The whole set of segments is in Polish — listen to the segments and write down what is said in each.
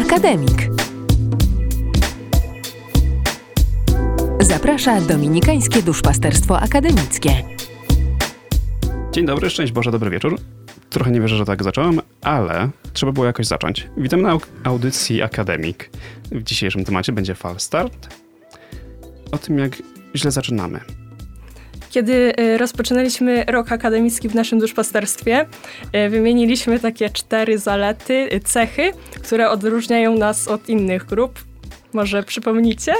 Akademik. Zaprasza Dominikańskie Duszpasterstwo Akademickie. Dzień dobry, szczęść Boże, dobry wieczór. Trochę nie wierzę, że tak zacząłem, ale trzeba było jakoś zacząć. Witam na audycji Akademik. W dzisiejszym temacie będzie fal start. O tym, jak źle zaczynamy. Kiedy y, rozpoczynaliśmy rok akademicki w naszym duszpasterstwie, y, wymieniliśmy takie cztery zalety, y, cechy, które odróżniają nas od innych grup. Może przypomnicie?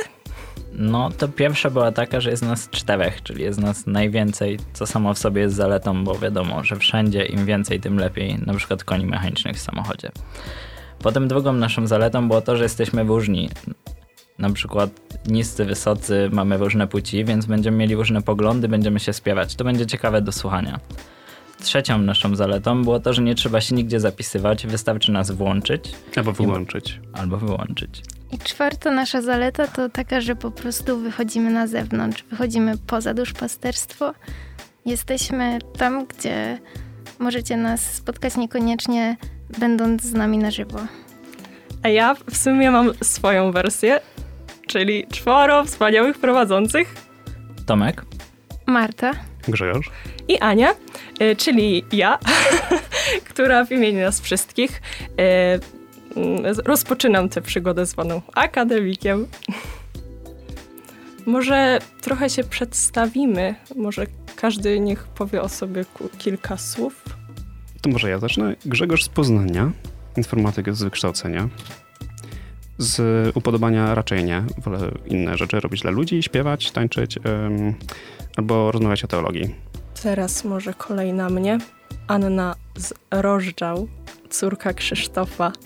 No, to pierwsza była taka, że jest nas czterech, czyli jest nas najwięcej, co samo w sobie jest zaletą, bo wiadomo, że wszędzie im więcej, tym lepiej, na przykład koni mechanicznych w samochodzie. Potem drugą naszą zaletą było to, że jesteśmy różni. Na przykład niscy, wysocy, mamy różne płci, więc będziemy mieli różne poglądy, będziemy się spierać. To będzie ciekawe do słuchania. Trzecią naszą zaletą było to, że nie trzeba się nigdzie zapisywać, wystarczy nas włączyć. Albo wyłączyć. Albo wyłączyć. I czwarta nasza zaleta to taka, że po prostu wychodzimy na zewnątrz, wychodzimy poza duszpasterstwo. Jesteśmy tam, gdzie możecie nas spotkać niekoniecznie będąc z nami na żywo. A ja w sumie mam swoją wersję, czyli czworo wspaniałych prowadzących. Tomek? Marta? Grzegorz? I Ania, y, czyli ja, która w imieniu nas wszystkich y, mm, rozpoczynam tę przygodę zwaną akademikiem. Może trochę się przedstawimy, może każdy niech powie o sobie kilka słów. To może ja zacznę. Grzegorz z Poznania, informatyk z wykształcenia. Z upodobania raczej nie. Wolę inne rzeczy robić dla ludzi, śpiewać, tańczyć ym, albo rozmawiać o teologii. Teraz może kolej na mnie. Anna z Rożdżał, córka Krzysztofa.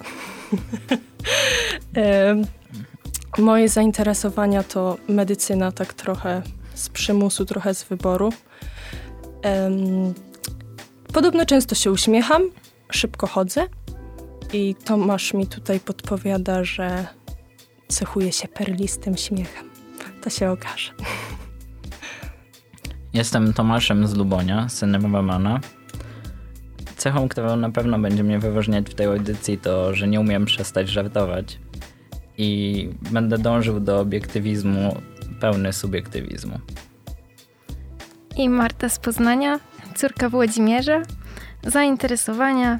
Moje zainteresowania to medycyna, tak trochę z przymusu, trochę z wyboru. Podobno często się uśmiecham, szybko chodzę i Tomasz mi tutaj podpowiada, że cechuje się perlistym śmiechem. To się okaże. Jestem Tomaszem z Lubonia, synem Romana. Cechą, którą na pewno będzie mnie wyróżniać w tej audycji, to, że nie umiem przestać żartować i będę dążył do obiektywizmu, pełny subiektywizmu. I Marta z Poznania, córka Włodzimierza, zainteresowania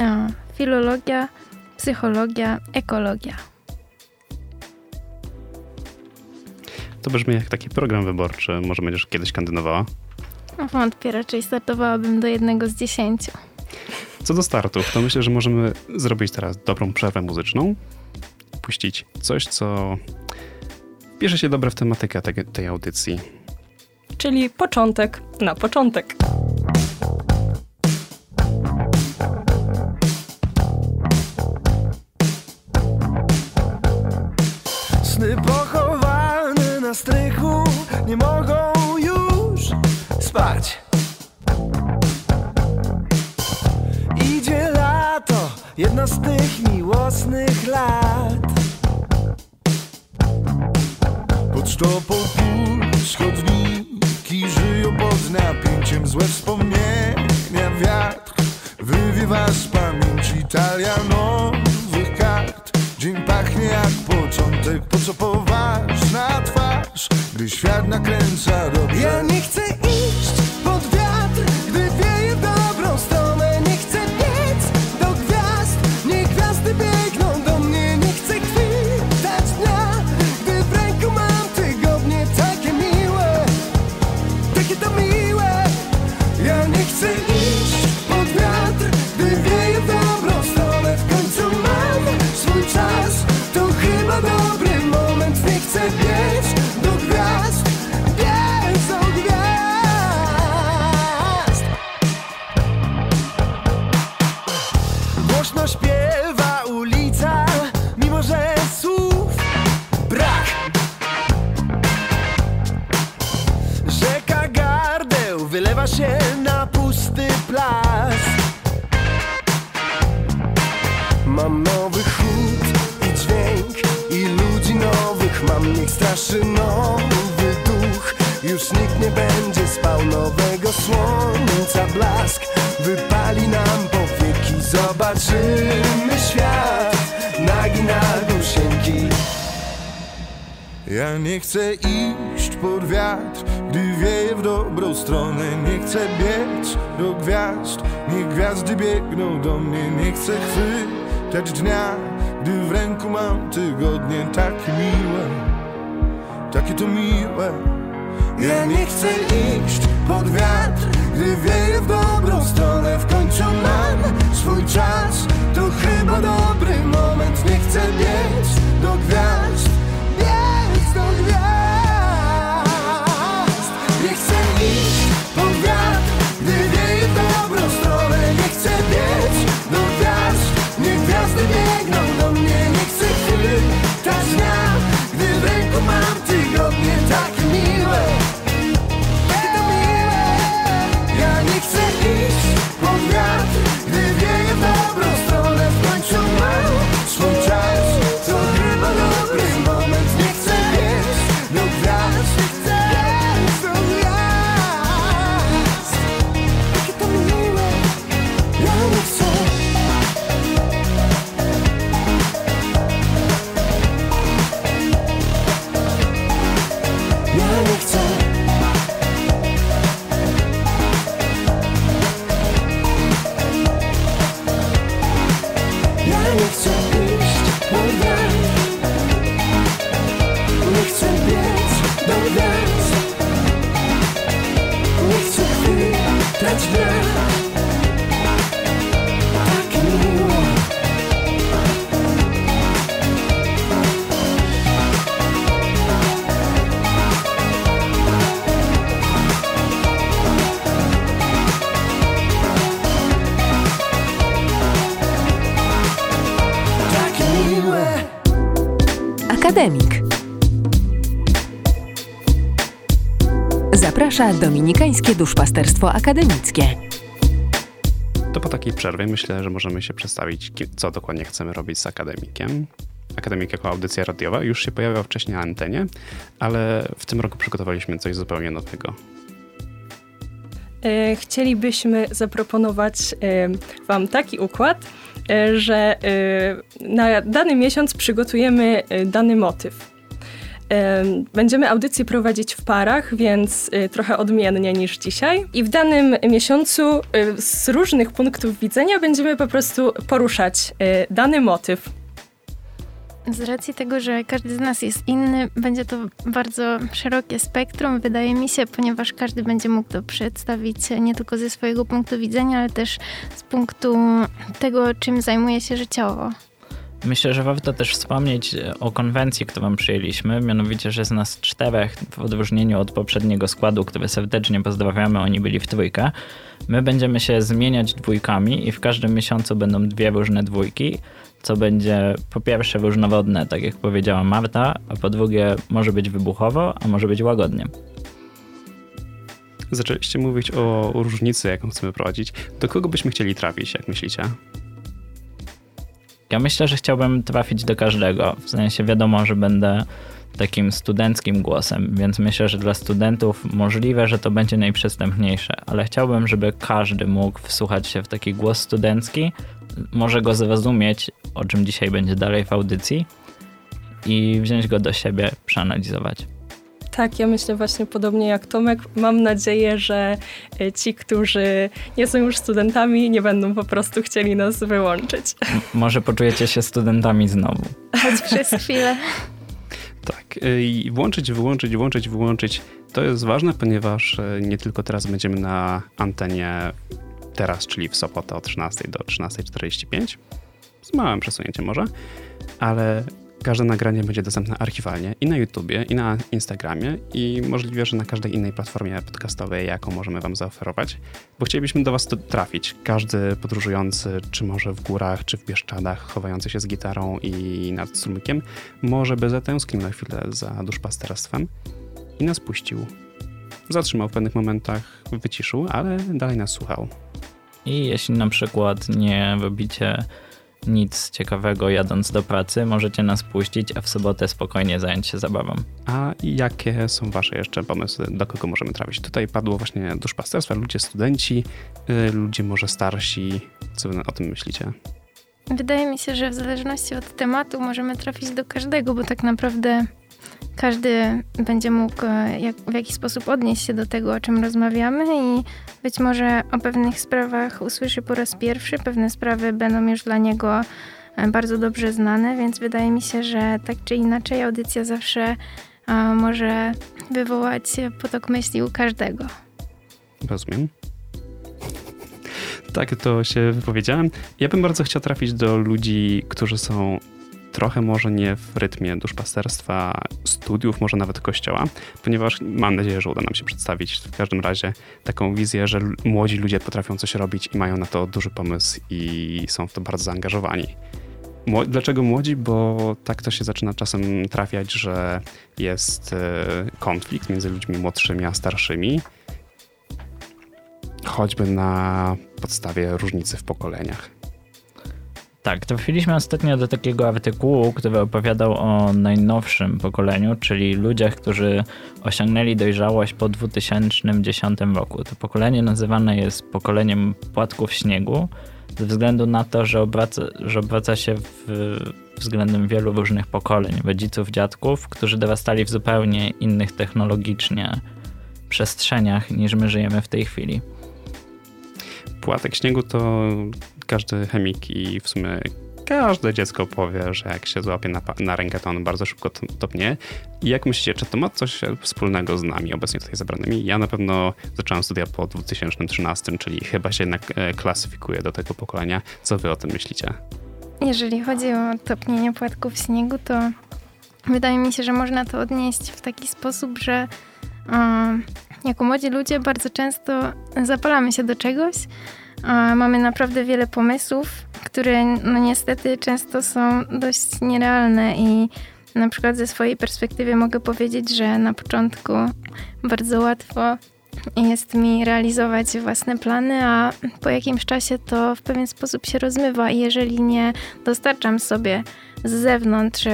e, filologia, psychologia, ekologia. To brzmi jak taki program wyborczy. Może będziesz kiedyś kandydowała? Wątpię, raczej startowałabym do jednego z dziesięciu. Co do startów, to myślę, że możemy zrobić teraz dobrą przerwę muzyczną. Puścić coś, co bierze się dobre w tematykę tej, tej audycji. Czyli początek na początek. Jedna z tych miłosnych lat. Pod sztopą puls chodniki żyją pod napięciem złe wspomnienia wiatr wywiewa z pamięci talia nowych kart. Dzień pachnie jak początek, po co poważna twarz, gdy świat nakręca dobrze. Ja nie chcę iść chcę biec do gwiazd, niech gwiazdy biegną do mnie Nie chcę chwytać dnia, gdy w ręku mam tygodnie. Takie miłe, takie to miłe. Ja nie chcę iść pod wiatr, gdy wieje w dobrą stronę. W końcu mam swój czas, to chyba dobry moment. Nie chcę biec do gwiazd, Zaprasza Dominikańskie Duszpasterstwo Akademickie. To po takiej przerwie myślę, że możemy się przedstawić, co dokładnie chcemy robić z Akademikiem. Akademik jako audycja radiowa już się pojawiał wcześniej na antenie, ale w tym roku przygotowaliśmy coś zupełnie nowego. E, Chcielibyśmy zaproponować e, Wam taki układ, e, że na dany miesiąc przygotujemy dany motyw. E, Będziemy audycję prowadzić w parach, więc e, trochę odmiennie niż dzisiaj. I w danym miesiącu e, z różnych punktów widzenia będziemy po prostu poruszać e, dany motyw. Z racji tego, że każdy z nas jest inny, będzie to bardzo szerokie spektrum, wydaje mi się, ponieważ każdy będzie mógł to przedstawić nie tylko ze swojego punktu widzenia, ale też z punktu tego, czym zajmuje się życiowo. Myślę, że warto też wspomnieć e, o konwencji, którą przyjęliśmy, mianowicie, że z nas czterech, w odróżnieniu od poprzedniego składu, który serdecznie pozdrawiamy, oni byli w trójkę, my będziemy się zmieniać dwójkami i w każdym miesiącu będą dwie różne dwójki, co będzie po pierwsze różnowodne, tak jak powiedziała Marta, a po drugie może być wybuchowo, a może być łagodnie. Zaczęliście mówić o różnicy, jaką chcemy prowadzić. Do kogo byśmy chcieli trafić, jak myślicie? Ja myślę, że chciałbym trafić do każdego. W sensie wiadomo, że będę takim studenckim głosem, więc myślę, że dla studentów możliwe, że to będzie najprzystępniejsze, ale chciałbym, żeby każdy mógł wsłuchać się w taki głos studencki, może go zrozumieć, o czym dzisiaj będzie dalej w audycji i wziąć go do siebie, przeanalizować. Tak, ja myślę właśnie podobnie jak Tomek. Mam nadzieję, że e, ci, którzy nie są już studentami, nie będą po prostu chcieli nas wyłączyć. Może poczujecie się studentami znowu. Choć przez chwilę. Tak, y, i włączyć, wyłączyć, włączyć, wyłączyć. To jest ważne, ponieważ y, nie tylko teraz będziemy na antenie teraz, czyli w sobotę od 13 do 13.45, z małym przesunięciem może, ale każde nagranie będzie dostępne archiwalnie i na YouTubie, i na Instagramie, i możliwe, że na każdej innej platformie podcastowej, jaką możemy Wam zaoferować, bo chcielibyśmy do Was trafić. Każdy podróżujący, czy może w górach, czy w Bieszczadach, chowający się z gitarą i nad strumykiem, może by zatęsknił na chwilę za duszpasterstwem i nas puścił. Zatrzymał w pewnych momentach, wyciszył, ale dalej nas słuchał. I jeśli na przykład nie robicie nic ciekawego jadąc do pracy, możecie nas puścić, a w sobotę spokojnie zająć się zabawą. A jakie są Wasze jeszcze pomysły, do kogo możemy trafić? Tutaj padło właśnie duszpasterstwa, ludzie studenci, y, ludzie może starsi. Co Wy o tym myślicie? Wydaje mi się, że w zależności od tematu możemy trafić do każdego, bo tak naprawdę każdy będzie mógł e, jak, w jakiś sposób odnieść się do tego, o czym rozmawiamy i być może o pewnych sprawach usłyszy po raz pierwszy, pewne sprawy będą już dla niego e, bardzo dobrze znane, więc wydaje mi się, że tak czy inaczej audycja zawsze a, może wywołać potok myśli u każdego. Rozumiem. Tak, to się wypowiedziałem. Ja bym bardzo chciał trafić do ludzi, którzy są trochę może nie w rytmie duszpasterstwa, studiów, może nawet kościoła, ponieważ mam nadzieję, że uda nam się przedstawić w każdym razie taką wizję, że młodzi ludzie potrafią coś robić i mają na to duży pomysł i są w to bardzo zaangażowani. Dlaczego młodzi? Bo tak to się zaczyna czasem trafiać, że jest e, konflikt między ludźmi młodszymi a starszymi, choćby na podstawie różnicy w pokoleniach. Tak, trafiliśmy ostatnio do takiego artykułu, który opowiadał o najnowszym pokoleniu, czyli ludziach, którzy osiągnęli dojrzałość po 2010 roku. To pokolenie nazywane jest pokoleniem płatków śniegu, ze względu na to, że obraca, że obraca się w, względem wielu różnych pokoleń, rodziców, dziadków, którzy dorastali w zupełnie innych technologicznie przestrzeniach niż my żyjemy w tej chwili. Płatek śniegu to każdy chemik i w sumie każde dziecko powie, że jak się złapie na, na rękę, to on bardzo szybko topnie. I jak myślicie, czy to ma coś wspólnego z nami obecnie tutaj zebranymi? Ja na pewno zacząłem studia po 2013, czyli chyba się jednak e, klasyfikuję do tego pokolenia. Co wy o tym myślicie? Jeżeli chodzi o topnienie płatków śniegu, to wydaje mi się, że można to odnieść w taki sposób, że jako młodzi ludzie bardzo często zapalamy się do czegoś, mamy naprawdę wiele pomysłów, które no niestety często są dość nierealne i na przykład ze swojej perspektywy mogę powiedzieć, że na początku bardzo łatwo jest mi realizować własne plany, a po jakimś czasie to w pewien sposób się rozmywa i jeżeli nie dostarczam sobie z zewnątrz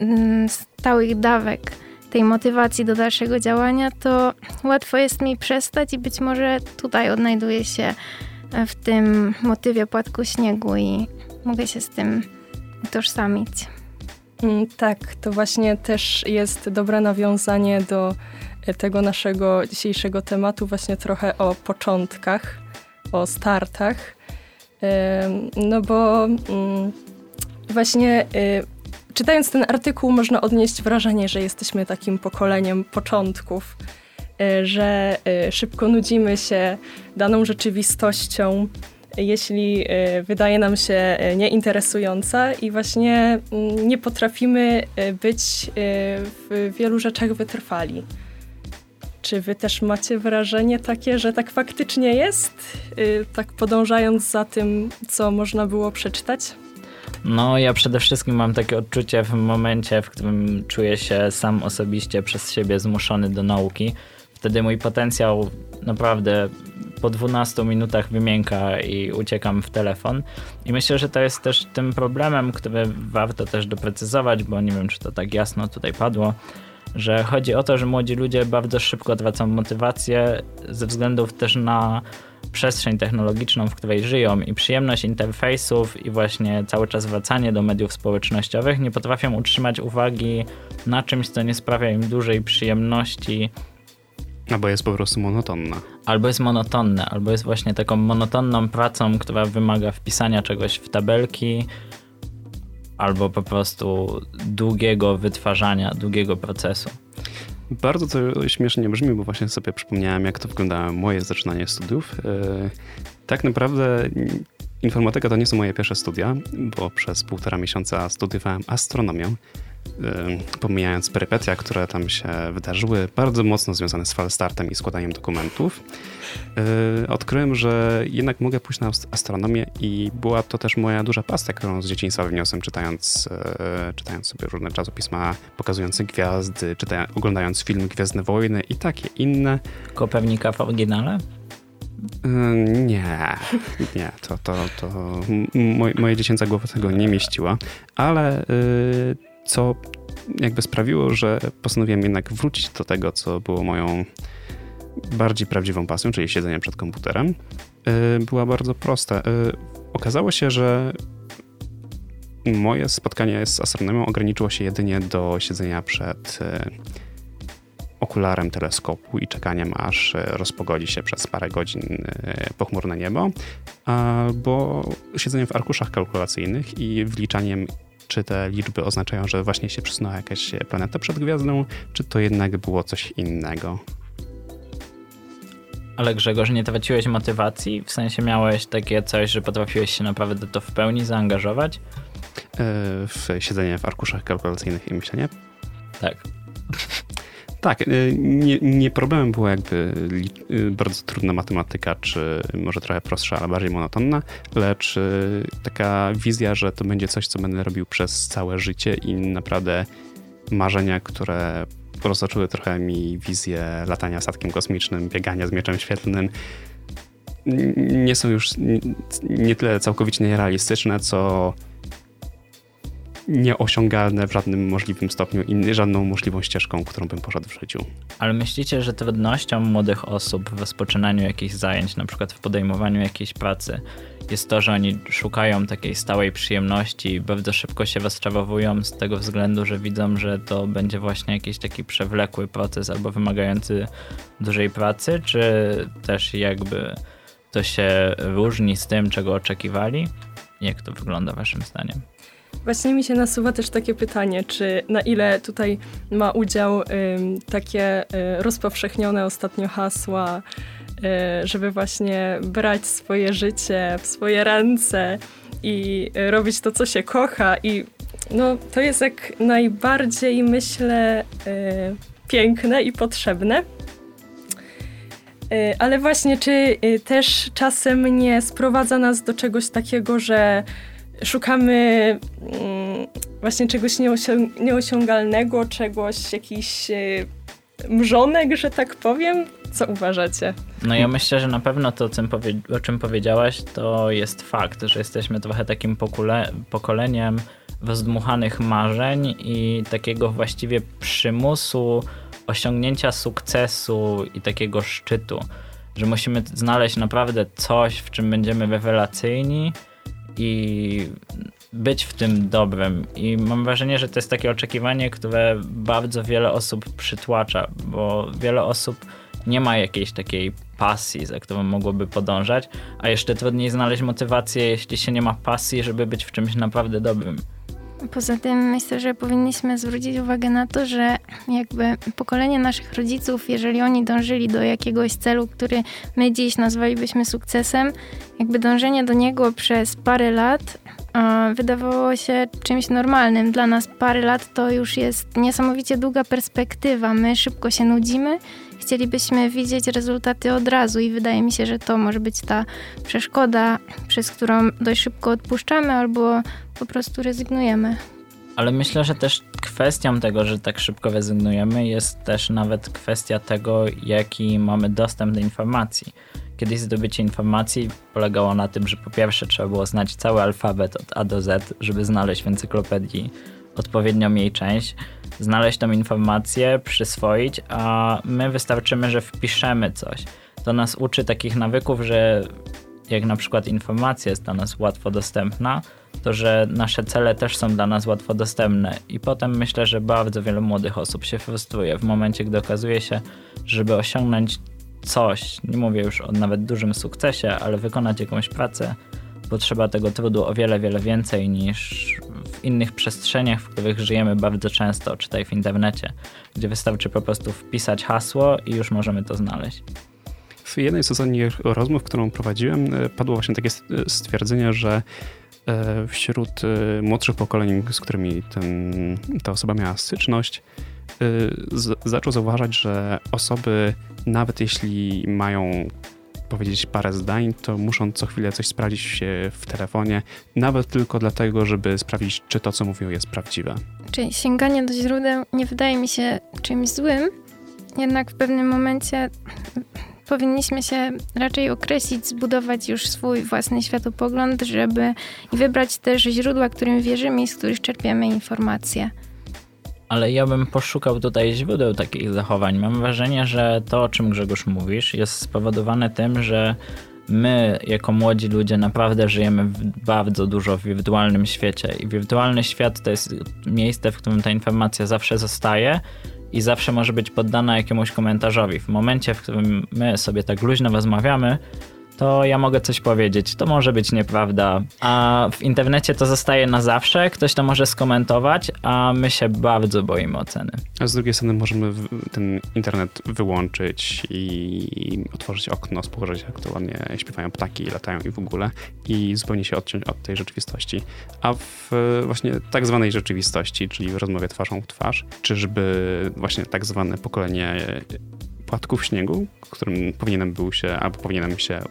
mm, stałych dawek tej motywacji do dalszego działania, to łatwo jest mi przestać i być może tutaj odnajduje się w tym motywie płatku śniegu i mogę się z tym utożsamić. Mm, tak, to właśnie też jest dobre nawiązanie do e, tego naszego dzisiejszego tematu, właśnie trochę o początkach, o startach. No bo mm, właśnie y, czytając ten artykuł można odnieść wrażenie, że jesteśmy takim pokoleniem początków E, że e, szybko nudzimy się daną rzeczywistością, jeśli e, wydaje nam się nieinteresująca i właśnie mm, nie potrafimy być w wielu rzeczach wytrwali. Czy wy też macie wrażenie takie, że tak faktycznie jest? Tak podążając za tym, co można było przeczytać? No, ja przede wszystkim mam takie odczucie w momencie, w którym czuję się sam osobiście przez siebie zmuszony do nauki, wtedy mój potencjał naprawdę po 12 minutach wymięka i uciekam w telefon. I myślę, że to jest też tym problemem, który warto też doprecyzować, bo nie wiem, czy to tak jasno tutaj padło, że chodzi o to, że młodzi ludzie bardzo szybko tracą motywację ze względów też na przestrzeń technologiczną, w której żyją i przyjemność interfejsów i właśnie cały czas wracanie do mediów społecznościowych nie potrafią utrzymać uwagi na czymś, co nie sprawia im dużej przyjemności Albo jest po prostu monotonna. Albo jest monotonne, albo jest właśnie taką monotonną pracą, która wymaga wpisania czegoś w tabelki, albo po prostu długiego wytwarzania, długiego procesu. Bardzo to śmiesznie brzmi, bo właśnie sobie przypomniałem, jak to wyglądało moje zaczynanie studiów. E, tak naprawdę informatyka to nie są moje pierwsze studia, bo przez półtora miesiąca studiowałem astronomię pomijając perypetia, które tam się wydarzyły, bardzo mocno związane z falstartem i składaniem dokumentów, y, odkryłem, że jednak mogę pójść na astronomię i była to też moja duża pasja, którą z dzieciństwa wyniosłem, czytając, y, czytając sobie różne czasopisma pokazujące gwiazdy, czytając, oglądając film Gwiezdne Wojny i takie inne. Kopernika w oryginale? Y, nie, nie, to, to, to moje, dziecięca głowa tego nie mieściła, ale co jakby sprawiło, że postanowiłem jednak wrócić do tego, co było moją bardziej prawdziwą pasją, czyli siedzenie przed komputerem, y, była bardzo prosta. Y, okazało się, że moje spotkanie z astronomią ograniczyło się jedynie do siedzenia przed e, okularem teleskopu i czekaniem, aż rozpogodzi się przez parę godzin pochmurne niebo, albo siedzeniem w arkuszach kalkulacyjnych i wliczaniem czy te liczby oznaczają, że właśnie się przesunęła jakaś planeta przed gwiazdą, czy to jednak było coś innego. Ale Grzegorz, nie traciłeś motywacji? W sensie miałeś takie coś, że potrafiłeś się naprawdę to w pełni zaangażować? E, w siedzenie w arkuszach kalkulacyjnych i myślenie? Tak. Tak, e, nie, nie, problemem była jakby e, bardzo trudna matematyka, czy może trochę prostsza, ale bardziej monotonna, lecz taka wizja, że to będzie coś, co będę robił przez całe życie i naprawdę marzenia, które roztoczyły trochę mi wizję latania statkiem kosmicznym, biegania z mieczem świetlnym. Nie są już nie tyle całkowicie nierealistyczne, co nieosiągalne w żadnym możliwym stopniu i żadną możliwą ścieżką, którą bym poszedł w życiu. Ale myślicie, że trudnością młodych osób w rozpoczynaniu jakichś zajęć, na przykład w podejmowaniu jakiejś pracy, jest to, że oni szukają takiej stałej przyjemności i bardzo szybko się rozczarowują z tego względu, że widzą, że to będzie właśnie jakiś taki przewlekły proces albo wymagający dużej pracy, czy też jakby to się różni z tym, czego oczekiwali? Jak to wygląda waszym zdaniem? Właśnie mi się nasuwa też takie pytanie, czy na ile tutaj ma udział takie y, rozpowszechnione ostatnio hasła, y, żeby właśnie brać swoje życie w swoje ręce i robić to, co się kocha i no, to jest jak najbardziej, myślę, y, piękne i potrzebne. Ale właśnie, czy też czasem nie sprowadza nas do czegoś takiego, że szukamy mm, właśnie czegoś nieosią nieosiągalnego, czegoś, jakiś y, mrzonek, że tak powiem. Co uważacie? No ja myślę, że na pewno to, o czym powiedziałaś, to jest fakt, że jesteśmy trochę takim pokoleniem rozdmuchanych marzeń i takiego właściwie przymusu osiągnięcia sukcesu i takiego szczytu, że musimy znaleźć naprawdę coś, w czym będziemy rewelacyjni, i być w tym dobrym. I mam wrażenie, że to jest takie oczekiwanie, które bardzo wiele osób przytłacza, bo wiele osób nie ma jakiejś takiej pasji, za którą mogłoby podążać, a jeszcze trudniej znaleźć motywację, jeśli się nie ma pasji, żeby być w czymś naprawdę dobrym. Poza tym myślę, że powinniśmy zwrócić uwagę na to, że jakby pokolenie naszych rodziców, jeżeli oni dążyli do jakiegoś celu, który my dziś nazwalibyśmy sukcesem, jakby dążenie do niego przez parę lat wydawało się czymś normalnym. Dla nas parę lat to już jest niesamowicie długa perspektywa. My szybko się nudzimy, chcielibyśmy widzieć rezultaty od razu i wydaje mi się, że to może być ta przeszkoda, przez którą dość szybko odpuszczamy albo po prostu rezygnujemy. Ale myślę, że też kwestią tego, że tak szybko rezygnujemy, jest też nawet kwestia tego, jaki mamy dostęp do informacji. Kiedyś zdobycie informacji polegało na tym, że po pierwsze trzeba było znać cały alfabet od A do Z, żeby znaleźć w encyklopedii odpowiednią jej część, znaleźć tą informację, przyswoić, a my wystarczymy, że wpiszemy coś. To nas uczy takich nawyków, że jak na przykład informacja jest dla nas łatwo dostępna, to że nasze cele też są dla nas łatwo dostępne. I potem myślę, że bardzo wiele młodych osób się frustruje w momencie, gdy okazuje się, żeby osiągnąć coś, nie mówię już o nawet dużym sukcesie, ale wykonać jakąś pracę, potrzeba tego trudu o wiele, wiele więcej niż innych przestrzeniach, w których żyjemy bardzo często, czytaj w internecie, gdzie wystarczy po prostu wpisać hasło i już możemy to znaleźć. W jednej z ostatnich rozmów, którą prowadziłem, e, padło właśnie takie stwierdzenie, że e, wśród e, młodszych pokoleń, z którymi ten, ta osoba miała styczność, z, zaczął zauważać, że osoby, nawet jeśli mają powiedzieć parę zdań, to muszą co chwilę coś sprawdzić w telefonie, nawet tylko dlatego, żeby sprawdzić, czy to, co mówią, jest prawdziwe. Czyli sięganie do źródeł nie wydaje mi się czymś złym, jednak w pewnym momencie powinniśmy się raczej określić, zbudować już swój własny światopogląd, żeby i wybrać też źródła, którym wierzymy i z których czerpiemy informacje. Ale ja bym poszukał tutaj źródeł takich zachowań. Mam wrażenie, że to, o czym Grzegorz mówisz, jest spowodowane tym, że my, jako młodzi ludzie, naprawdę żyjemy bardzo dużo w wirtualnym świecie. I wirtualny świat to jest miejsce, w którym ta informacja zawsze zostaje i zawsze może być poddana jakiemuś komentarzowi. W momencie, w którym my sobie tak luźno rozmawiamy, to ja mogę coś powiedzieć. To może być nieprawda. A w internecie to zostaje na zawsze, ktoś to może skomentować, a my się bardzo boimy oceny. A z drugiej strony możemy ten internet wyłączyć i otworzyć okno, spojrzeć jak to ładnie śpiewają ptaki, latają i w ogóle i zupełnie się odciąć od tej rzeczywistości. A w właśnie tak zwanej rzeczywistości, czyli w rozmowie twarzą w twarz, czyżby właśnie tak zwane pokolenie płatków śniegu, którym powinienem był się, albo powinienem się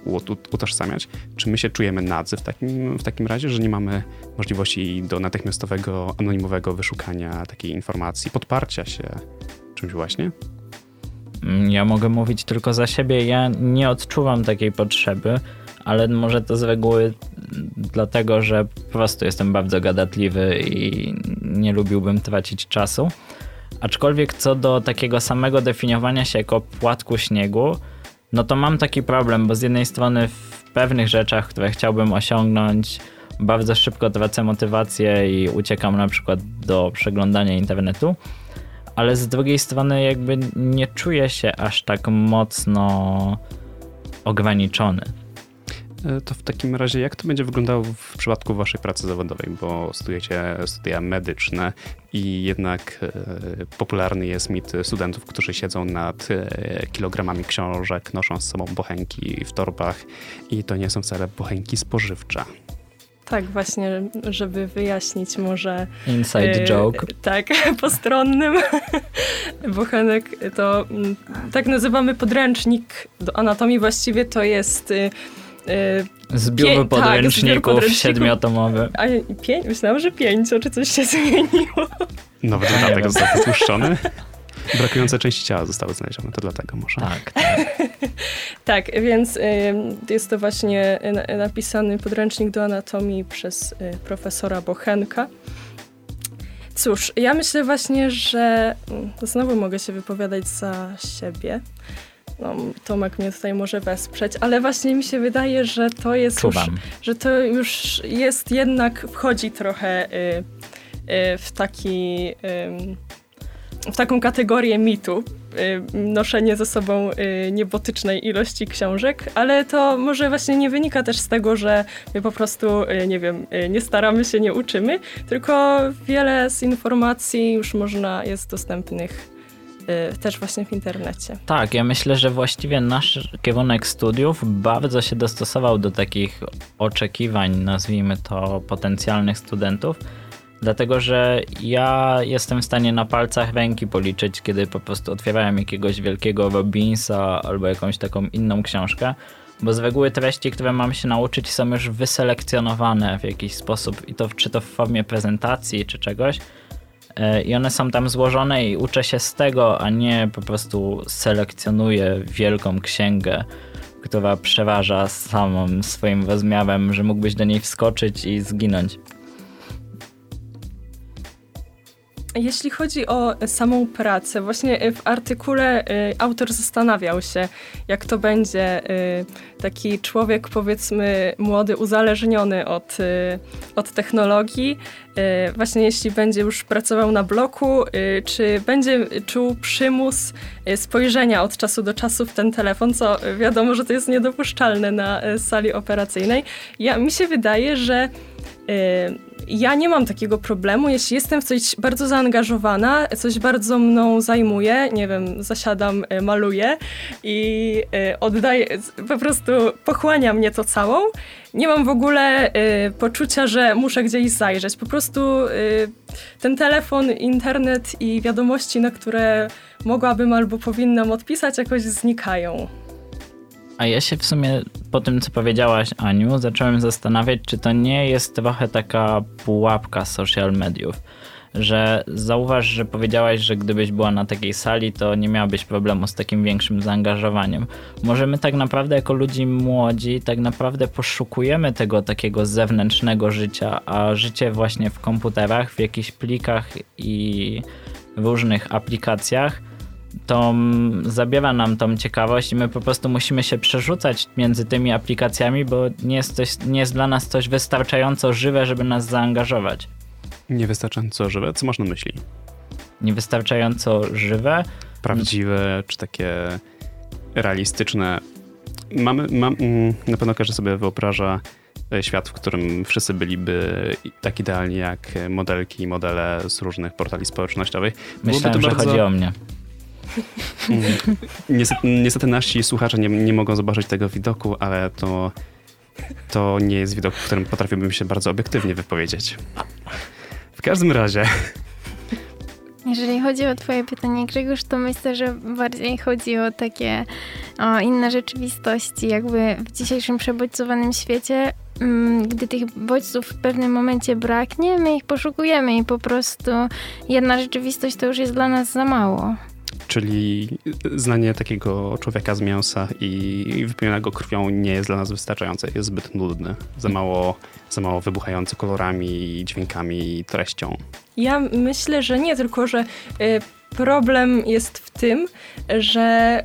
utożsamiać. Czy my się czujemy nadzy w takim, w takim razie, że nie mamy możliwości do natychmiastowego, anonimowego wyszukania takiej informacji, podparcia się czymś właśnie? Mm, ja mogę mówić tylko za siebie. Ja nie odczuwam takiej potrzeby, ale może to z reguły dlatego, że po prostu jestem bardzo gadatliwy i nie lubiłbym tracić czasu. Aczkolwiek co do takiego samego definiowania się jako płatku śniegu, no to mam taki problem, bo z jednej strony w pewnych rzeczach, które chciałbym osiągnąć, bardzo szybko tracę motywację i uciekam na przykład do przeglądania internetu, ale z drugiej strony jakby nie czuję się aż tak mocno ograniczony. E, to w takim razie jak to będzie wyglądało w przypadku waszej pracy zawodowej, bo studujecie studia medyczne i jednak e, popularny jest mit studentów, którzy siedzą nad e, kilogramami książek, noszą z sobą bochenki w torbach i to nie są wcale bochenki spożywcze. Tak, właśnie, żeby wyjaśnić może. Inside joke. Tak, postronnym. Bochenek to mm, tak nazywamy podręcznik do anatomii. Właściwie to jest Zbiór Pię- podręczników tak, siedmiotomowy. A pięć? Myślałam, że pięcio, czy coś się zmieniło. Nowy dodatek został wytłuszczony. Brakujące części ciała zostały znalezione, to dlatego może. Tak, tak. tak więc y, jest to właśnie napisany podręcznik do anatomii przez y, profesora Bochenka. Cóż, ja myślę właśnie, że mm, znowu mogę się wypowiadać za siebie, no, Tomek mnie tutaj może wesprzeć, ale właśnie mi się wydaje, że to jest już, że to już jest jednak, wchodzi trochę y, y, w taki, y, w taką kategorię mitu, y, noszenie ze sobą y, niebotycznej ilości książek, ale to może właśnie nie wynika też z tego, że my po prostu, y, nie wiem, nie staramy się, nie uczymy, tylko wiele z informacji już można, jest dostępnych też właśnie w internecie. Tak, ja myślę, że właściwie nasz kierunek studiów bardzo się dostosował do takich oczekiwań, nazwijmy to, potencjalnych studentów. Dlatego, że ja jestem w stanie na palcach ręki policzyć, kiedy po prostu otwierałem jakiegoś wielkiego Robinsa albo jakąś taką inną książkę, bo z reguły treści, które mam się nauczyć, są już wyselekcjonowane w jakiś sposób i to czy to w formie prezentacji czy czegoś, i one są tam złożone i uczę się z tego, a nie po prostu selekcjonuję wielką księgę, która przeważa samym swoim rozmiarem, że mógłbyś do niej wskoczyć i zginąć. Jeśli chodzi o samą pracę, właśnie w artykule y, autor zastanawiał się, jak to będzie y, taki człowiek, powiedzmy, młody, uzależniony od, od technologii. Właśnie jeśli będzie już pracował na bloku, czy będzie czuł przymus spojrzenia od czasu do czasu w ten telefon, co wiadomo, że to jest niedopuszczalne na sali operacyjnej. Ja, mi się wydaje, że ja nie mam takiego problemu, jeśli jestem w coś bardzo zaangażowana, coś bardzo mną zajmuje, nie wiem, zasiadam, e, maluję i e, oddaję, po prostu pochłania mnie to całą. Nie mam w ogóle y, poczucia, że muszę gdzieś zajrzeć. Po prostu ten telefon, internet i wiadomości, na które mogłabym albo powinnam odpisać, jakoś znikają. A ja się w sumie po tym, co powiedziałaś, Aniu, zacząłem zastanawiać, czy to nie jest trochę taka pułapka social mediów. Że zauważ, że powiedziałaś, że gdybyś była na takiej sali, to nie miałabyś problemu z takim większym zaangażowaniem. Może my tak naprawdę, jako ludzi młodzi, tak naprawdę poszukujemy tego takiego zewnętrznego życia, a życie właśnie w komputerach, w jakichś plikach i różnych aplikacjach to mm, zabiera nam tą ciekawość i my po prostu musimy się przerzucać między tymi aplikacjami, bo nie jest, coś, nie jest dla nas coś wystarczająco żywe, żeby nas zaangażować. Niewystarczająco żywe? Co masz na myśli? Niewystarczająco żywe. Prawdziwe, czy takie realistyczne. Mamy, mam, mm, na pewno każdy sobie wyobraża e, świat, w którym wszyscy byliby tak idealni jak modelki i modele z różnych portali społecznościowych. Myślałem, że chodzi o mnie. Mm. Niestety, niestety nasi słuchacze nie, nie mogą zobaczyć tego widoku, ale to, to nie jest widok, w którym potrafiłbym się bardzo obiektywnie wypowiedzieć. W każdym razie. Jeżeli chodzi o Twoje pytanie, Grzegorz, to myślę, że bardziej chodzi o takie o inne rzeczywistości. Jakby w dzisiejszym przebodźcowanym świecie, mm, gdy tych bodźców w pewnym momencie braknie, my ich poszukujemy i po prostu jedna rzeczywistość to już jest dla nas za mało. Czyli znanie takiego człowieka z mięsa i wypełnionego krwią nie jest dla nas wystarczające, jest zbyt nudny, za mało, za mało wybuchający kolorami, dźwiękami i treścią. Ja myślę, że nie, tylko że y, problem jest w tym, że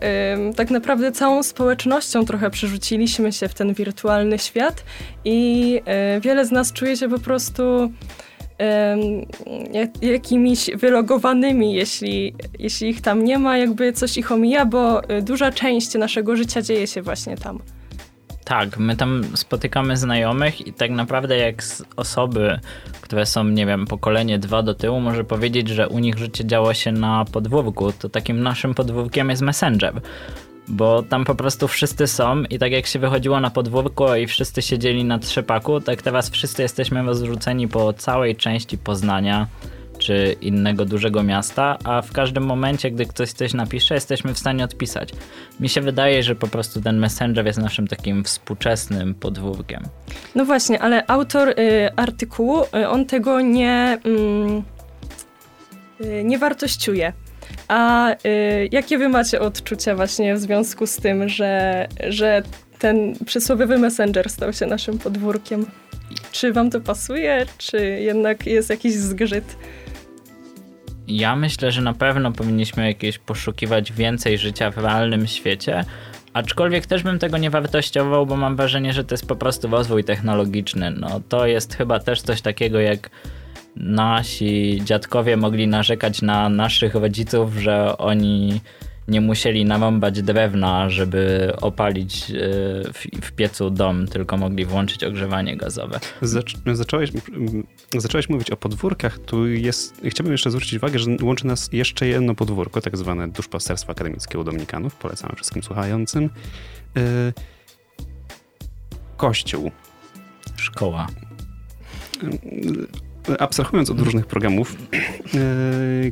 y, tak naprawdę całą społecznością trochę przerzuciliśmy się w ten wirtualny świat i y, wiele z nas czuje się po prostu jakimiś wylogowanymi, jeśli, jeśli ich tam nie ma, jakby coś ich omija, bo y, duża część naszego życia dzieje się właśnie tam. Tak, my tam spotykamy znajomych i tak naprawdę jak osoby, które są, nie wiem, pokolenie dwa do tyłu, może powiedzieć, że u nich życie działo się na podwórku, to takim naszym podwórkiem jest Messenger bo tam po prostu wszyscy są i tak jak się wychodziło na podwórko i wszyscy siedzieli na trzepaku, tak teraz wszyscy jesteśmy rozrzuceni po całej części Poznania czy innego dużego miasta, a w każdym momencie, gdy ktoś coś napisze, jesteśmy w stanie odpisać. Mi się wydaje, że po prostu ten Messenger jest naszym takim współczesnym podwórkiem. No właśnie, ale autor y, artykułu, y, on tego nie, mm, y, nie wartościuje. A y, jakie wy macie odczucia właśnie w związku z tym, że, że ten przysłowiowy messenger stał się naszym podwórkiem? Czy wam to pasuje, czy jednak jest jakiś zgrzyt? Ja myślę, że na pewno powinniśmy jakieś poszukiwać więcej życia w realnym świecie, aczkolwiek też bym tego nie wartościował, bo mam wrażenie, że to jest po prostu rozwój technologiczny. No to jest chyba też coś takiego jak nasi dziadkowie mogli narzekać na naszych rodziców, że oni nie musieli narąbać drewna, żeby opalić e, w, piecu dom, tylko mogli włączyć ogrzewanie gazowe. zacząłeś, zacząłeś mówić o podwórkach. Tu jest, chciałbym jeszcze zwrócić uwagę, że łączy nas jeszcze jedno podwórko, tak zwane duszpasterstwo akademickie u Dominikanów. Polecamy wszystkim słuchającym. E, kościół. Szkoła abstrahując od różnych programów, e,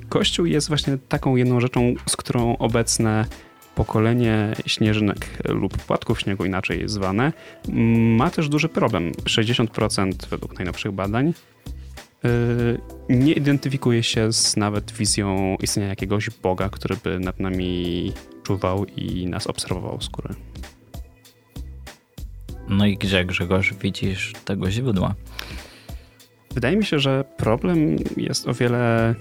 Kościół jest właśnie taką jedną rzeczą, z którą obecne pokolenie śnieżynek lub płatków śniegu, inaczej zwane, ma też duży problem. 60% według najnowszych badań e, nie identyfikuje się z nawet wizją istnienia jakiegoś Boga, który by nad nami czuwał i nas obserwował z góry. No i gdzie, Grzegorz, widzisz tego źródła? Wydaje mi się, że problem jest o wiele.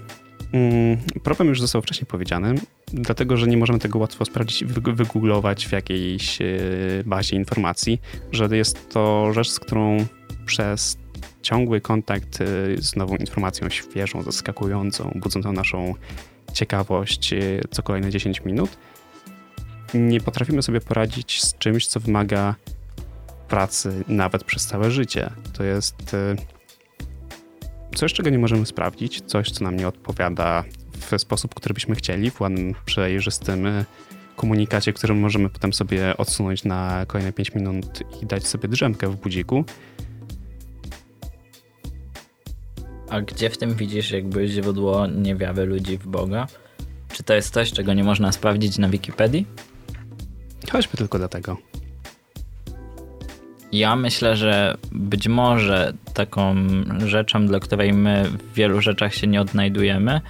Mm, problem już został wcześniej powiedziany, dlatego że nie możemy tego łatwo sprawdzić, wygooglować w jakiejś e, bazie informacji, że jest to rzecz, z którą przez ciągły kontakt e, z nową informacją świeżą, zaskakującą, budzącą naszą ciekawość e, co kolejne 10 minut, nie potrafimy sobie poradzić z czymś, co wymaga pracy nawet przez całe życie. To jest coś, czego nie możemy sprawdzić, coś, co nam nie odpowiada w sposób, który byśmy chcieli, w ładnym, przejrzystym komunikacie, którym możemy potem sobie odsunąć na kolejne 5 minut i dać sobie drzemkę w budziku. A gdzie w tym widzisz jakby źródło niewiary ludzi w Boga? Czy to jest coś, czego nie można sprawdzić na Wikipedii? Choćby tylko dlatego. Ja myślę, że być może taką rzeczą, dla której my w wielu rzeczach się nie odnajdujemy,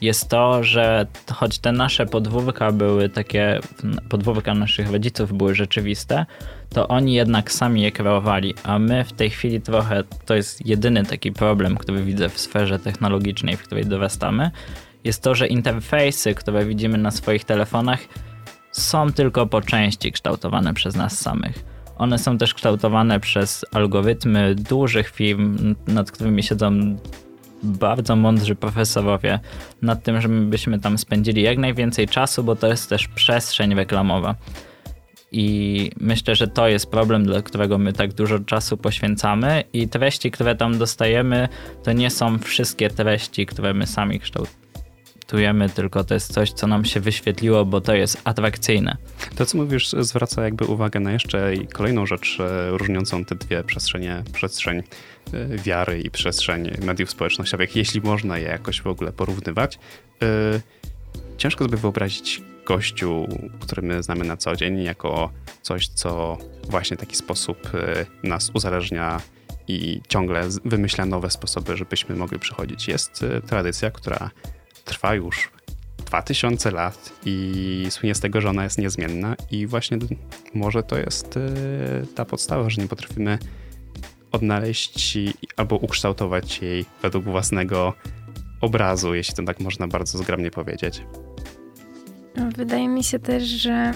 jest to, że choć te nasze podwórka były takie, podwórka naszych rodziców były rzeczywiste, to oni jednak sami je kreowali, a my w tej chwili trochę, to jest jedyny taki problem, który widzę w sferze technologicznej, w której dorastamy, jest to, że interfejsy, które widzimy na swoich telefonach, są tylko po części kształtowane przez nas samych. One są też kształtowane przez algorytmy dużych firm, nad którymi siedzą bardzo mądrzy profesorowie, nad tym, żebyśmy tam spędzili jak najwięcej czasu, bo to jest też przestrzeń reklamowa. I myślę, że to jest problem, dla którego my tak dużo czasu poświęcamy, i treści, które tam dostajemy, to nie są wszystkie treści, które my sami kształtujemy, tylko to jest coś, co nam się wyświetliło, bo to jest atrakcyjne. To, co mówisz, zwraca jakby uwagę na jeszcze kolejną rzecz e, różniącą te dwie przestrzenie, przestrzeń e, wiary i przestrzeń mediów społecznościowych, jeśli można je jakoś w ogóle porównywać. E, ciężko sobie wyobrazić Kościół, który my znamy na co dzień, jako coś, co właśnie w taki sposób nas uzależnia i ciągle wymyśla nowe sposoby, żebyśmy mogli przychodzić. Jest tradycja, która trwa już 2000 lat i słynie z tego, że ona jest niezmienna i właśnie może to jest y, ta podstawa, że nie potrafimy odnaleźć albo ukształtować jej według własnego obrazu, jeśli to tak można bardzo zgrabnie powiedzieć. Wydaje mi się też, że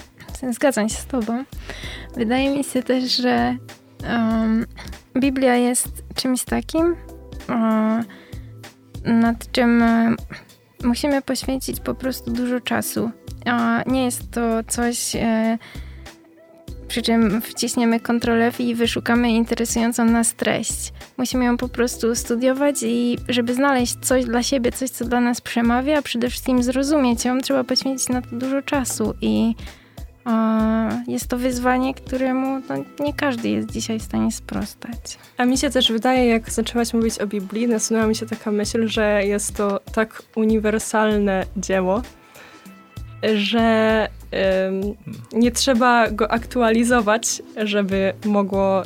zgadzam się z Tobą. Wydaje mi się też, że um, Biblia jest czymś takim, um, nad czym musimy poświęcić po prostu dużo czasu. nie jest to coś, um, przy czym wciśniemy F i wyszukamy interesującą nas treść. Musimy ją po prostu studiować i żeby znaleźć coś dla siebie, coś, co dla nas przemawia, a przede wszystkim zrozumieć ją, trzeba poświęcić na to dużo czasu i jest to wyzwanie, któremu no, nie każdy jest dzisiaj w stanie sprostać. A mi się też wydaje, jak zaczęłaś mówić o Biblii, nasunęła mi się taka myśl, że jest to tak uniwersalne dzieło, że nie trzeba go aktualizować, żeby mogło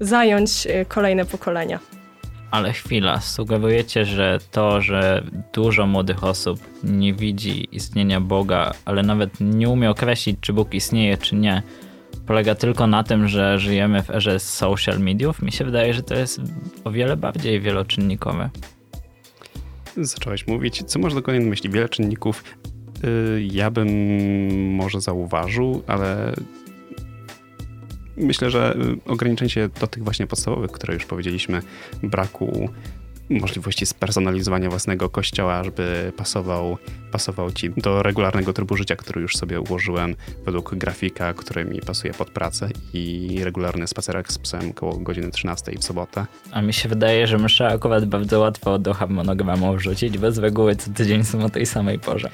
zająć y, kolejne pokolenia. Ale chwila, sugerujecie, że to, że dużo młodych osób nie widzi istnienia Boga, ale nawet nie umie określić, czy Bóg istnieje, czy nie, polega tylko na tym, że żyjemy w erze social mediów? Mi się wydaje, że to jest o wiele bardziej wieloczynnikowe. Zacząłeś mówić, co masz dokładnie na myśli? Wiele czynników. Y, ja bym może zauważył, ale myślę, że y, ograniczenie się do tych właśnie podstawowych, które już powiedzieliśmy, braku możliwości spersonalizowania własnego kościoła, żeby pasował, pasował ci do regularnego trybu życia, który już sobie ułożyłem według grafika, który mi pasuje pod pracę i regularny spacerek z psem koło godziny 13 w sobotę. A mi się wydaje, że muszę akurat bardzo łatwo do harmonogramu wrzucić, bez reguły co tydzień są o tej samej porze.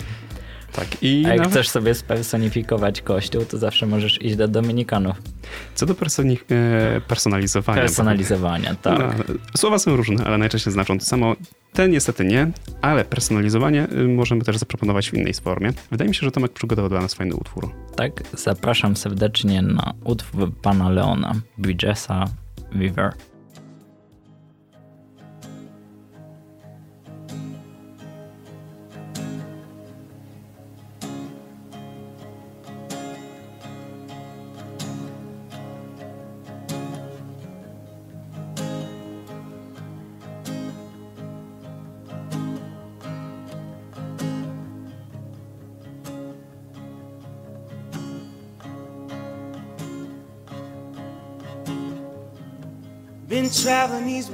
Tak, i A jak nawet... chcesz sobie spersonifikować kościół, to zawsze możesz iść do Dominikanów. Co do personi- e, personalizowania. Personalizowania, tak. No, słowa są różne, ale najczęściej znaczą to samo. Te niestety nie, ale personalizowanie y, możemy też zaproponować w innej formie. Wydaje mi się, że Tomek przygotował dla nas fajny utwór. Tak, zapraszam serdecznie na utwór pana Leona, Bridgesa River.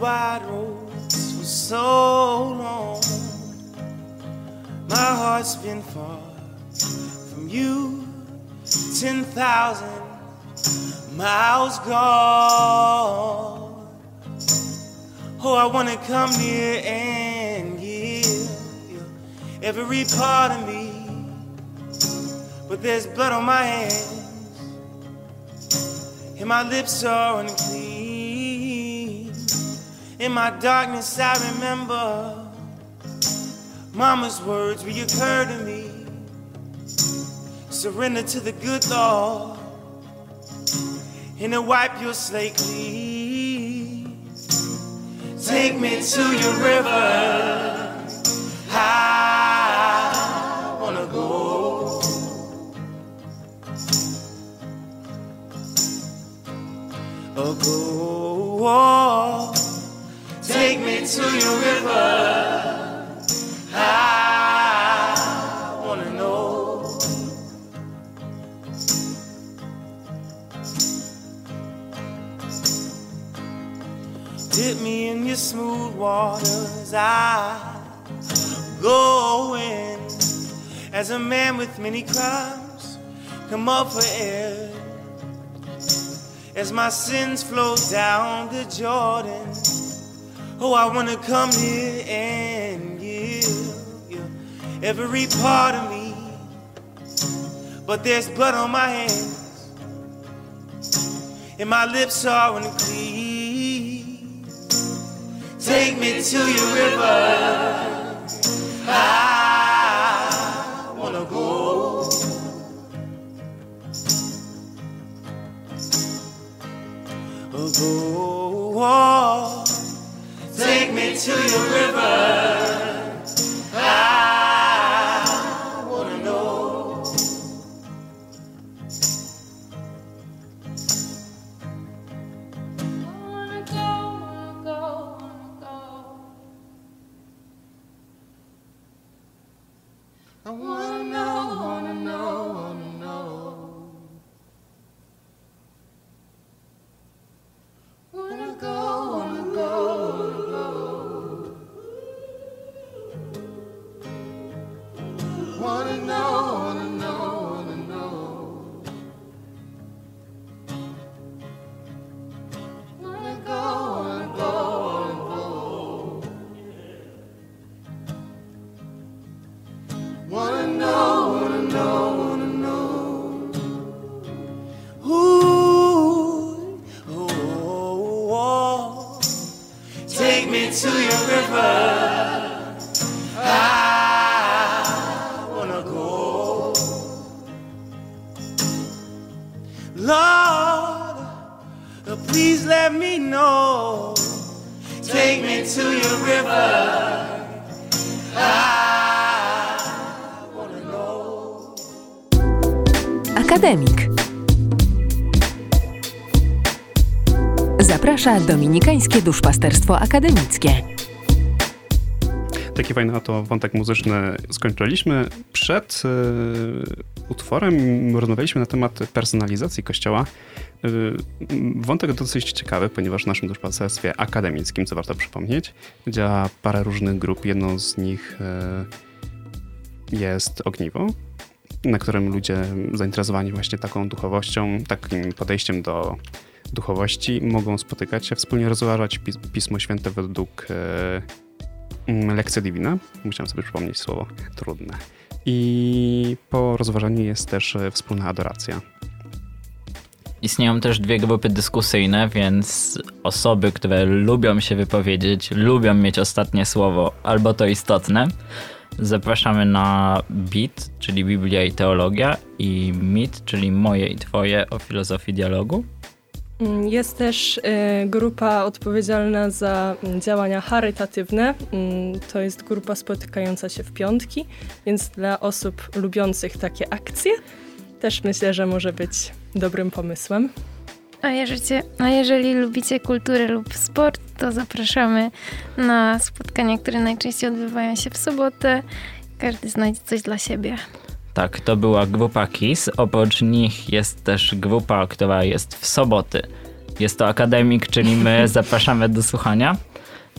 Wide roads for so long. My heart's been far from you, 10,000 miles gone. Oh, I want to come near and give you every part of me. But there's blood on my hands, and my lips are unclean. In my darkness, I remember Mama's words reoccur to me. Surrender to the good Lord, and to wipe your slate clean. Take me to your river. I wanna go. Go into your river. I wanna know. Dip me in your smooth waters. I go in as a man with many crimes. Come up for air as my sins flow down the Jordan. Oh, I wanna come here and give you every part of me, but there's blood on my hands and my lips are unclean. Take me to your river. I wanna go. Oh, go. Take me to your river. I wanna know. Wanna go, wanna go, wanna go. I wanna Dominikańskie Duszpasterstwo Akademickie. Taki fajny oto wątek muzyczny skończyliśmy. Przed y, utworem rozmawialiśmy na temat personalizacji kościoła. Y, wątek dosyć ciekawy, ponieważ w naszym duszpasterstwie akademickim, co warto przypomnieć, działa parę różnych grup. Jedną z nich y, jest Ogniwo, na którym ludzie zainteresowani właśnie taką duchowością, takim podejściem do duchowości mogą spotykać się, wspólnie rozważać pis- Pismo Święte według e, mm, lekcja divina. Musiałem sobie przypomnieć słowo trudne. I po rozważaniu jest też e, wspólna adoracja. Istnieją też dwie grupy dyskusyjne, więc osoby, które lubią się wypowiedzieć, lubią mieć ostatnie słowo, albo to istotne, zapraszamy na BIT, czyli Biblia i Teologia, i MIT, czyli Moje i Twoje o filozofii dialogu. Mm, Jest też y, grupa odpowiedzialna za mm, działania charytatywne. Mm, To jest grupa spotykająca się w piątki, więc dla osób lubiących takie akcje też myślę, że może być dobrym pomysłem. A jeżeli, a jeżeli lubicie kulturę lub sport, to zapraszamy na spotkania, które najczęściej odbywają się w sobotę. Każdy znajdzie coś dla siebie. Tak, to była grupa KIS. Oprócz nich jest też grupa, która jest w soboty. Jest to akademik, czyli my zapraszamy do słuchania.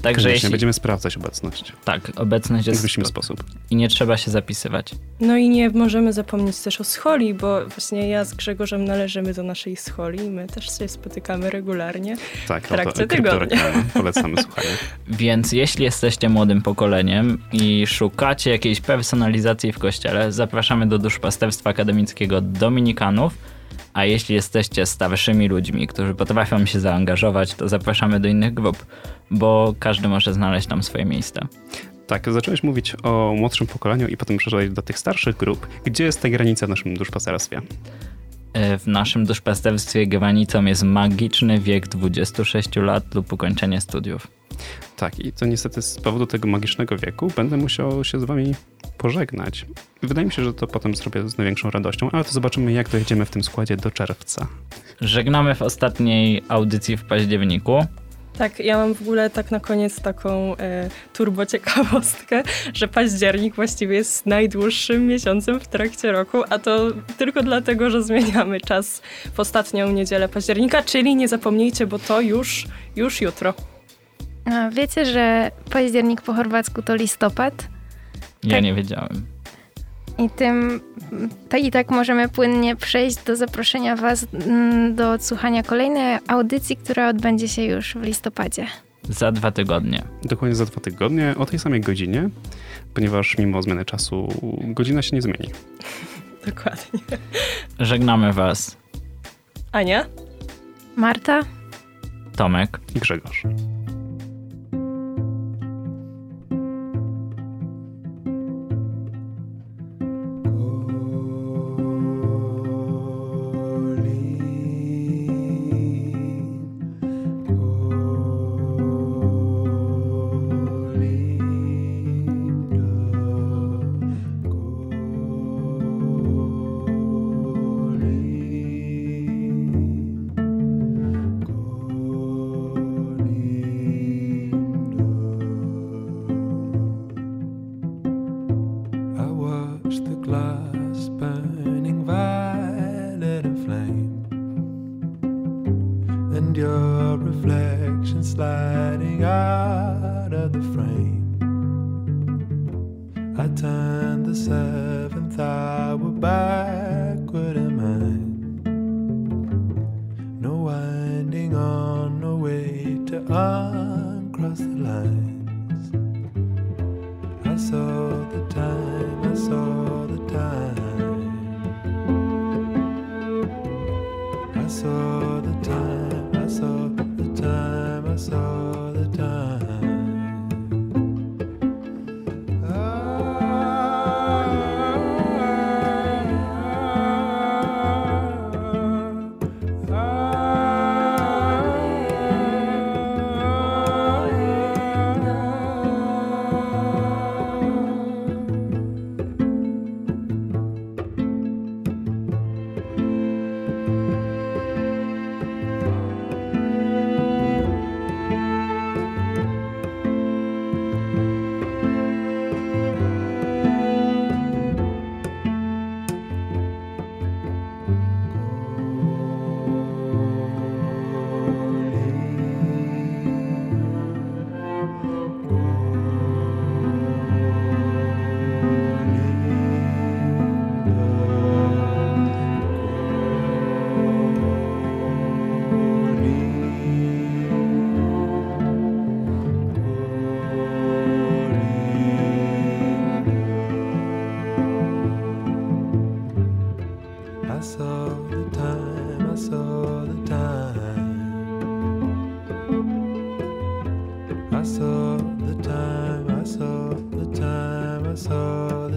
Także Koniecznie jeśli... będziemy sprawdzać obecność Tak, obecność jest w jakiś sposób. i nie trzeba się zapisywać. No i nie możemy zapomnieć też o scholi, bo właśnie ja z Grzegorzem należymy do naszej scholi i my też się spotykamy regularnie. Tak, W trakcie oto tygodnia. Polecamy słuchanie. Więc jeśli jesteście młodym pokoleniem i szukacie jakiejś personalizacji w kościele, zapraszamy do duszpasterstwa akademickiego Dominikanów. A jeśli jesteście starszymi ludźmi, którzy potrafią się zaangażować, to zapraszamy do innych grup, bo każdy może znaleźć tam swoje miejsce. Tak, zacząłeś mówić o młodszym pokoleniu i potem przeszedłeś do tych starszych grup. Gdzie jest ta granica w naszym duszpasterstwie? E, W naszym duszpasterstwie granicą jest magiczny wiek 26 lat lub ukończenie studiów. Tak, i to niestety z powodu tego magicznego wieku będę musiał się z wami pożegnać. Wydaje mi się, że to potem zrobię z największą radością, ale to zobaczymy, jak dojedziemy w tym składzie do czerwca. Żegnamy w ostatniej audycji w październiku. Tak, ja mam w ogóle tak na koniec taką e, turbo ciekawostkę, że październik właściwie jest najdłuższym miesiącem w trakcie roku, a to tylko dlatego, że zmieniamy czas w ostatnią niedzielę października, czyli nie zapomnijcie, bo to już, już jutro. A wiecie, że październik po chorwacku to listopad? Ja tak. nie wiedziałem. I tym tak i tak możemy płynnie przejść do zaproszenia Was mm, do odsłuchania kolejnej audycji, która odbędzie się już w listopadzie. Za dwa tygodnie. Dokładnie za dwa tygodnie, o tej samej godzinie, ponieważ mimo zmiany czasu godzina się nie zmieni. Dokładnie. Żegnamy Was. Ania. Marta. Tomek. i Grzegorz. So.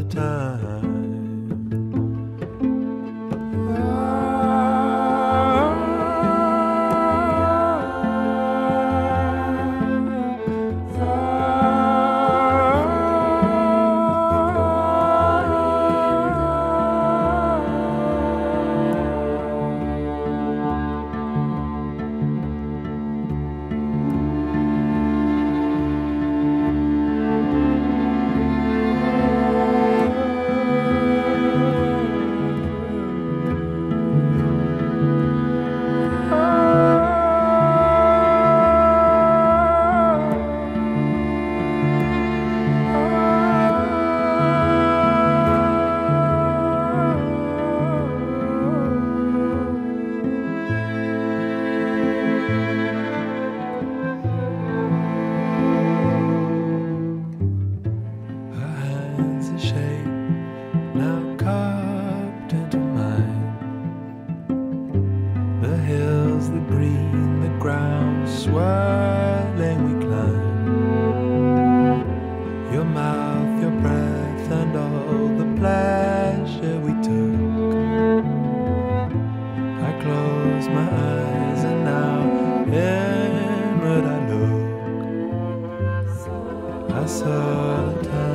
the time. I saw a time.